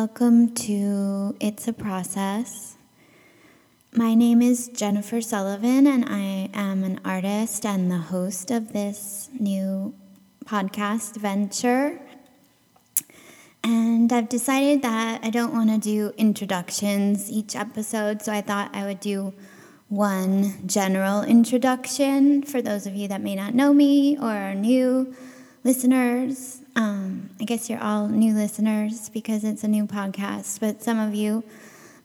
Welcome to It's a Process. My name is Jennifer Sullivan, and I am an artist and the host of this new podcast venture. And I've decided that I don't want to do introductions each episode, so I thought I would do one general introduction for those of you that may not know me or are new listeners. Um, I guess you're all new listeners because it's a new podcast, but some of you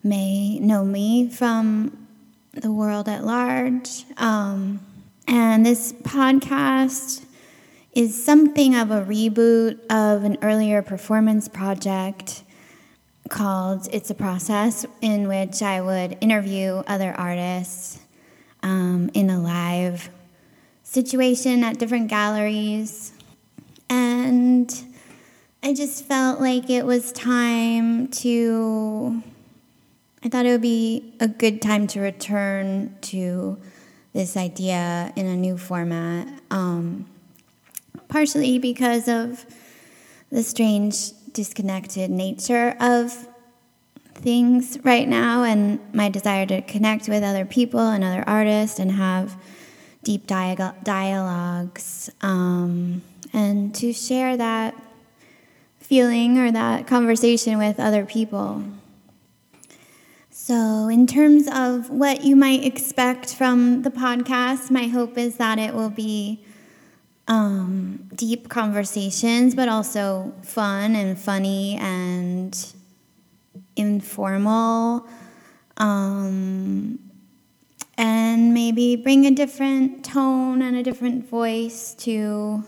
may know me from the world at large. Um, and this podcast is something of a reboot of an earlier performance project called It's a Process, in which I would interview other artists um, in a live situation at different galleries. And I just felt like it was time to, I thought it would be a good time to return to this idea in a new format. Um, partially because of the strange disconnected nature of things right now and my desire to connect with other people and other artists and have deep dialogues um, and to share that feeling or that conversation with other people. So, in terms of what you might expect from the podcast, my hope is that it will be um, deep conversations, but also fun and funny and informal. Um, and maybe bring a different tone and a different voice to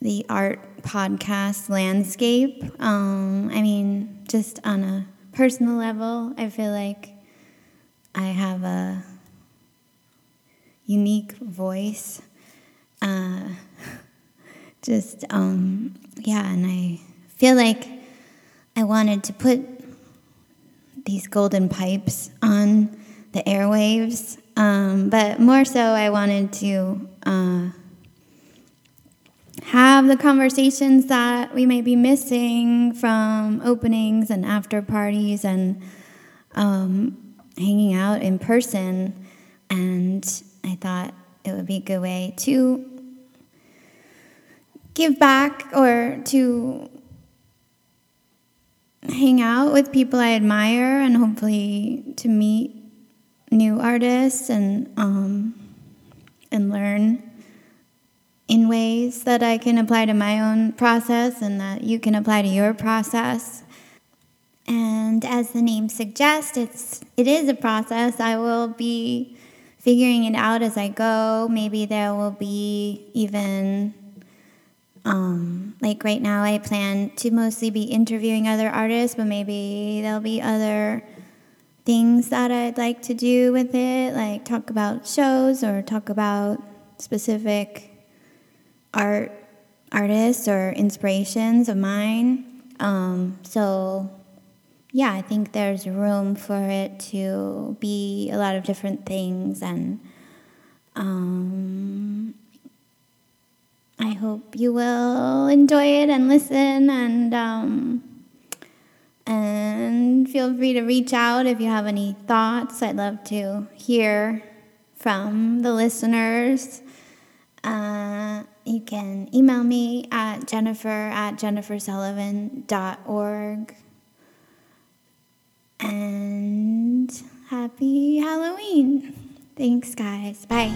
the art podcast landscape. Um, I mean, just on a personal level, I feel like I have a unique voice uh, just um, yeah, and I feel like I wanted to put these golden pipes on the airwaves, um, but more so, I wanted to uh, have the conversations that we may be missing from openings and after parties and um, hanging out in person. And I thought it would be a good way to give back or to hang out with people I admire and hopefully to meet new artists and um, and learn in ways that I can apply to my own process and that you can apply to your process. And as the name suggests, it's it is a process. I will be figuring it out as I go. Maybe there will be even um, like right now, I plan to mostly be interviewing other artists, but maybe there'll be other things that I'd like to do with it, like talk about shows or talk about specific art artists or inspirations of mine. Um, so, yeah, I think there's room for it to be a lot of different things and. Um, I hope you will enjoy it and listen and um, and feel free to reach out if you have any thoughts. I'd love to hear from the listeners. Uh, you can email me at jennifer at jennifersullivan.org. And happy Halloween. Thanks, guys. Bye.